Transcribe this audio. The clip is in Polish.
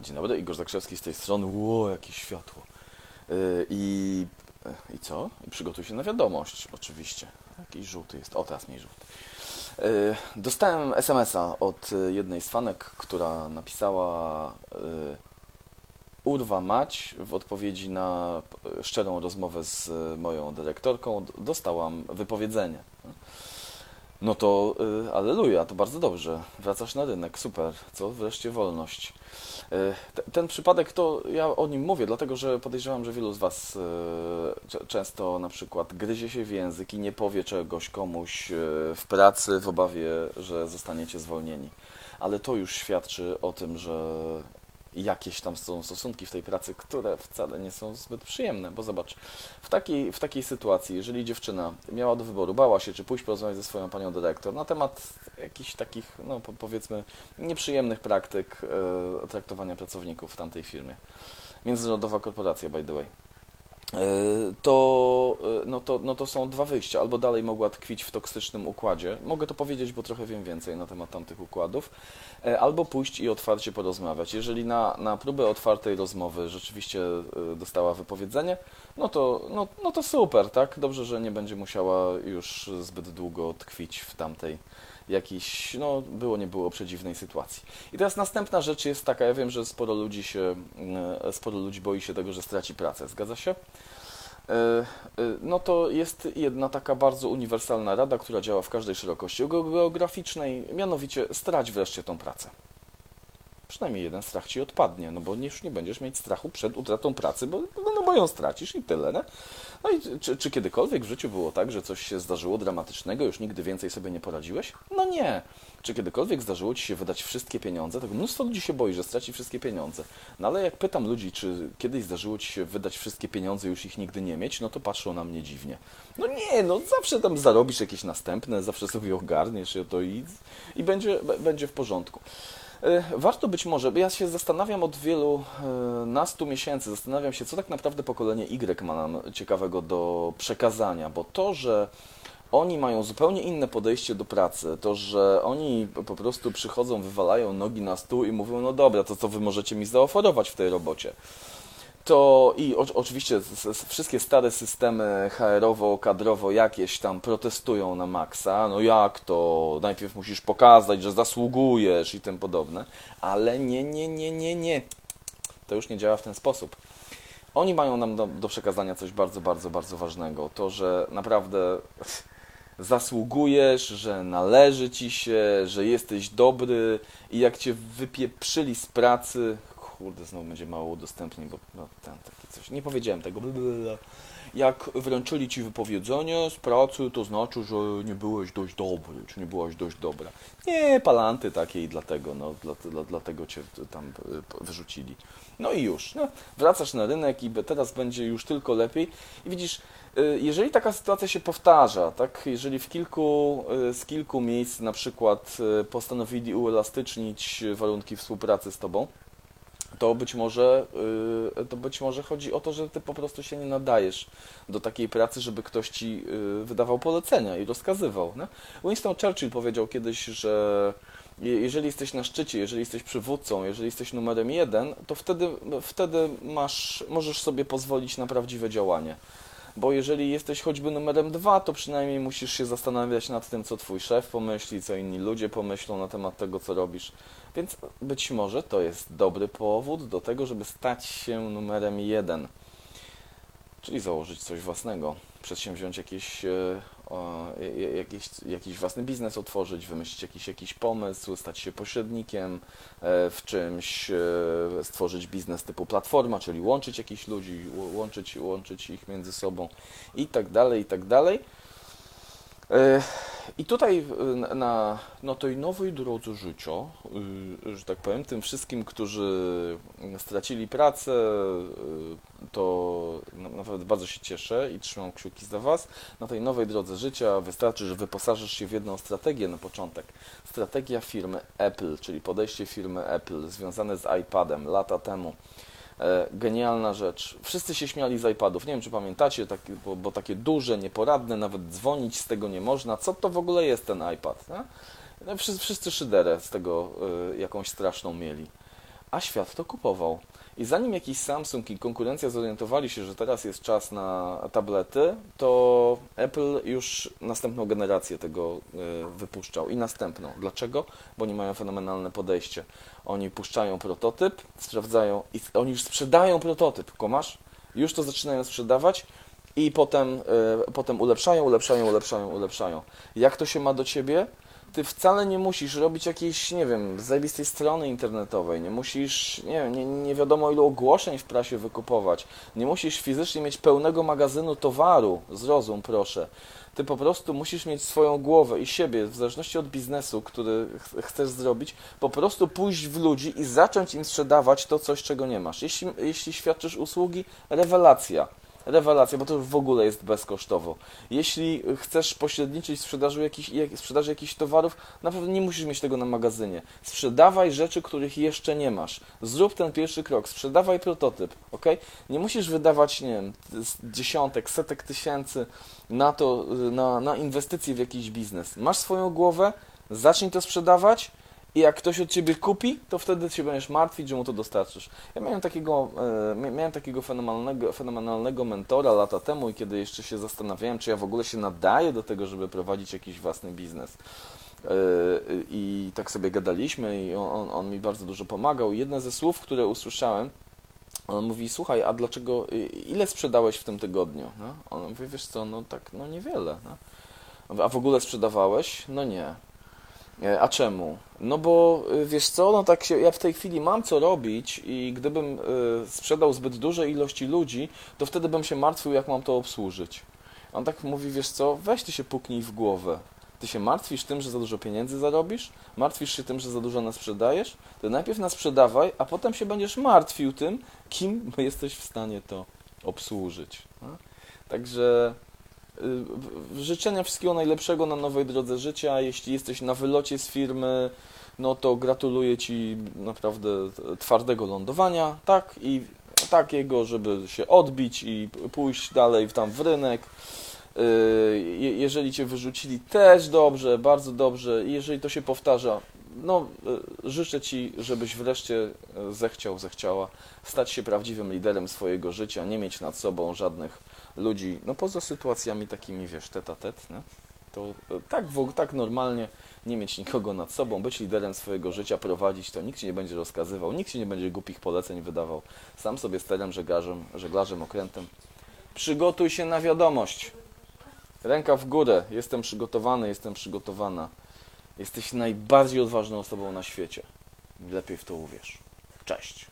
Dzień dobry, Igor Zakrzewski z tej strony. Ło, jakie światło. Yy, I, I co? I przygotuj się na wiadomość, oczywiście. Jakiś żółty jest. O, teraz mniej żółty. Yy, Dostałem SMS-a od jednej z fanek, która napisała yy, Urwa mać w odpowiedzi na szczerą rozmowę z moją dyrektorką. Dostałam wypowiedzenie. No to y, aleluja, to bardzo dobrze. Wracasz na rynek, super. Co? Wreszcie wolność. Y, te- ten przypadek to ja o nim mówię, dlatego że podejrzewam, że wielu z Was y, często na przykład gryzie się w język i nie powie czegoś komuś y, w pracy w obawie, że zostaniecie zwolnieni. Ale to już świadczy o tym, że jakieś tam są stosunki w tej pracy, które wcale nie są zbyt przyjemne, bo zobacz, w takiej, w takiej sytuacji, jeżeli dziewczyna miała do wyboru, bała się, czy pójść porozmawiać ze swoją panią dyrektor na temat jakichś takich, no po- powiedzmy, nieprzyjemnych praktyk e, traktowania pracowników w tamtej firmie. Międzynarodowa korporacja, by the way. E, To, e, no to, no to są dwa wyjścia. Albo dalej mogła tkwić w toksycznym układzie. Mogę to powiedzieć, bo trochę wiem więcej na temat tamtych układów. E, Albo pójść i otwarcie porozmawiać. Jeżeli na, na próbę otwartej rozmowy rzeczywiście dostała wypowiedzenie, no to, no, no to super, tak? Dobrze, że nie będzie musiała już zbyt długo tkwić w tamtej jakiejś, no było nie było przedziwnej sytuacji. I teraz następna rzecz jest taka, ja wiem, że sporo ludzi się, e, sporo ludzi boi się tego, że straci pracę, zgadza się? E, e, No to jest jedna taka bardzo uniwersalna rada, która działa w każdej szerokości ge- geograficznej, mianowicie strać wreszcie tą pracę. Przynajmniej jeden strach ci odpadnie, no bo już nie będziesz mieć strachu przed utratą pracy, bo, no, no bo ją stracisz i tyle, nie? No i czy, czy kiedykolwiek w życiu było tak, że coś się zdarzyło dramatycznego, już nigdy więcej sobie nie poradziłeś? No nie. Czy kiedykolwiek zdarzyło ci się wydać wszystkie pieniądze? Tak mnóstwo ludzi się boi, że straci wszystkie pieniądze. No ale jak pytam ludzi, czy kiedyś zdarzyło ci się wydać wszystkie pieniądze już ich nigdy nie mieć, no to patrzą na mnie dziwnie. No nie, no zawsze tam zarobisz jakieś następne, zawsze sobie ogarniesz to i, i będzie, będzie w porządku. E, Warto być może, bo ja się zastanawiam od wielu e, nastu miesięcy, zastanawiam się, co tak naprawdę pokolenie Y ma nam ciekawego do przekazania, bo to, że oni mają zupełnie inne podejście do pracy, to, że oni po prostu przychodzą, wywalają nogi na stół i mówią, no dobra, to co wy możecie mi zaoferować w tej robocie? To i o, oczywiście s, s, wszystkie stare systemy HR-owo, kadrowo jakieś tam protestują na maksa. No jak to? Najpierw musisz pokazać, że zasługujesz i tym podobne. Ale nie, nie, nie, nie, nie. To już nie działa w ten sposób. Oni mają nam do, do przekazania coś bardzo, bardzo, bardzo ważnego. To, że naprawdę zasługujesz, że należy ci się, że jesteś dobry i jak cię wypieprzyli z pracy, kurde, znowu będzie mało udostępnień, bo no, ten taki coś, nie powiedziałem tego, blablabla. jak wręczyli ci wypowiedzenie z pracy, to znaczy, że nie byłeś dość dobry, czy nie byłaś dość dobra. Nie, palanty takie i dlatego, no, dla, dla, dlatego cię tam y, wyrzucili. No i już, no, wracasz na rynek i teraz będzie już tylko lepiej. I widzisz, y, jeżeli taka sytuacja się powtarza, tak, jeżeli w kilku, y, z kilku miejsc na przykład postanowili uelastycznić warunki współpracy z tobą, to być może y, to być może chodzi o to, że ty po prostu się nie nadajesz do takiej pracy, żeby ktoś ci y, wydawał polecenia i rozkazywał. Nie? Winston Churchill powiedział kiedyś, że je- jeżeli jesteś na szczycie, jeżeli jesteś przywódcą, jeżeli jesteś numerem jeden, to wtedy, wtedy masz, możesz sobie pozwolić na prawdziwe działanie. Bo jeżeli jesteś choćby numerem dwa, to przynajmniej musisz się zastanawiać nad tym, co twój szef pomyśli, co inni ludzie pomyślą na temat tego, co robisz. Więc być może to jest dobry powód do tego, żeby stać się numerem jeden. Czyli założyć coś własnego, przedsięwziąć jakieś, e, jakiś, jakiś własny biznes otworzyć, wymyślić jakiś, jakiś pomysł, stać się pośrednikiem e, w czymś, e, stworzyć biznes typu platforma, czyli łączyć jakichś ludzi, łączyć, łączyć ich między sobą i tak dalej, i tak dalej. E, I tutaj na- na tej nowej drodze życia, że tak powiem, tym wszystkim, którzy stracili pracę, to na- naprawdę bardzo się cieszę i trzymam kciuki za Was. Na tej nowej drodze życia wystarczy, że wyposażysz się w jedną strategię na początek. Strategia firmy Apple, czyli podejście firmy Apple związane z iPadem lata temu. E, Genialna rzecz. Wszyscy się śmiali z iPadów. Nie wiem, czy pamiętacie, takie, bo, bo takie duże, nieporadne, nawet dzwonić z tego nie można. Co to w ogóle jest ten iPad? No, wszyscy, wszyscy szyderę z tego y, jakąś straszną mieli. A świat to kupował. I zanim jakiś Samsung i konkurencja zorientowali się, że teraz jest czas na tablety, to Apple już następną generację tego y, wypuszczał i następną. Dlaczego? Bo oni mają fenomenalne podejście. Oni puszczają prototyp, sprawdzają i oni już sprzedają prototyp. Komasz? Już to zaczynają sprzedawać i potem, y, potem ulepszają, ulepszają, ulepszają, ulepszają. Jak to się ma do ciebie? Ty wcale nie musisz robić jakiejś, nie wiem, zajebistej strony internetowej, nie musisz, nie wiem, nie, nie wiadomo ilu ogłoszeń w prasie wykupować, nie musisz fizycznie mieć pełnego magazynu towaru, zrozum proszę. Ty po prostu musisz mieć swoją głowę i siebie, w zależności od biznesu, który ch chcesz zrobić, po prostu pójść w ludzi i zacząć im sprzedawać to coś, czego nie masz. Jeśli, jeśli świadczysz usługi, rewelacja rewelacja, bo to w ogóle jest bezkosztowo. Jeśli chcesz pośredniczyć w sprzedaży, jakichś, sprzedaży jakichś towarów, naprawdę nie musisz mieć tego na magazynie. Sprzedawaj rzeczy, których jeszcze nie masz. Zrób ten pierwszy krok, sprzedawaj prototyp, ok? Nie musisz wydawać, nie wiem, dziesiątek, setek tysięcy na to, na, na inwestycje w jakiś biznes. Masz swoją głowę, zacznij to sprzedawać, i jak ktoś od ciebie kupi, to wtedy się będziesz martwić, że mu to dostarczysz. Ja miałem takiego, e, miałem takiego fenomenalnego, fenomenalnego mentora lata temu i kiedy jeszcze się zastanawiałem, czy ja w ogóle się nadaję do tego, żeby prowadzić jakiś własny biznes. E, I tak sobie gadaliśmy i on, on mi bardzo dużo pomagał. Jedne ze słów, które usłyszałem, on mówi, słuchaj, a dlaczego, ile sprzedałeś w tym tygodniu? No? On mówi, wiesz co, no tak, no niewiele. No. A w ogóle sprzedawałeś? No nie. E, a czemu? No bo y, wiesz co, no tak się, ja w tej chwili mam co robić i gdybym y, sprzedał zbyt duże ilości ludzi, to wtedy bym się martwił, jak mam to obsłużyć. On tak mówi, wiesz co, weź ty się puknij w głowę. Ty się martwisz tym, że za dużo pieniędzy zarobisz? Martwisz się tym, że za dużo nas sprzedajesz? To najpierw nas sprzedawaj, a potem się będziesz martwił tym, kim jesteś w stanie to obsłużyć. Także życzenia wszystkiego najlepszego na nowej drodze życia. Jeśli jesteś na wylocie z firmy, no to gratuluję Ci naprawdę twardego lądowania, tak, i takiego, żeby się odbić i pójść dalej tam w rynek. Y, jeżeli Cię wyrzucili, też dobrze, bardzo dobrze. I jeżeli to się powtarza, no, y, życzę Ci, żebyś wreszcie zechciał, zechciała stać się prawdziwym liderem swojego życia, nie mieć nad sobą żadnych ludzi, no poza sytuacjami takimi, wiesz, tet a tet, nie? to e, tak, tak normalnie nie mieć nikogo nad sobą, być liderem swojego życia, prowadzić to, nikt ci nie będzie rozkazywał, nikt ci nie będzie głupich poleceń wydawał, sam sobie sterem, żeglarzem, żeglarzem okrętem. Przygotuj się na wiadomość. Ręka w górę, jestem przygotowany, jestem przygotowana. Jesteś najbardziej odważną osobą na świecie. Lepiej w to uwierz. Cześć.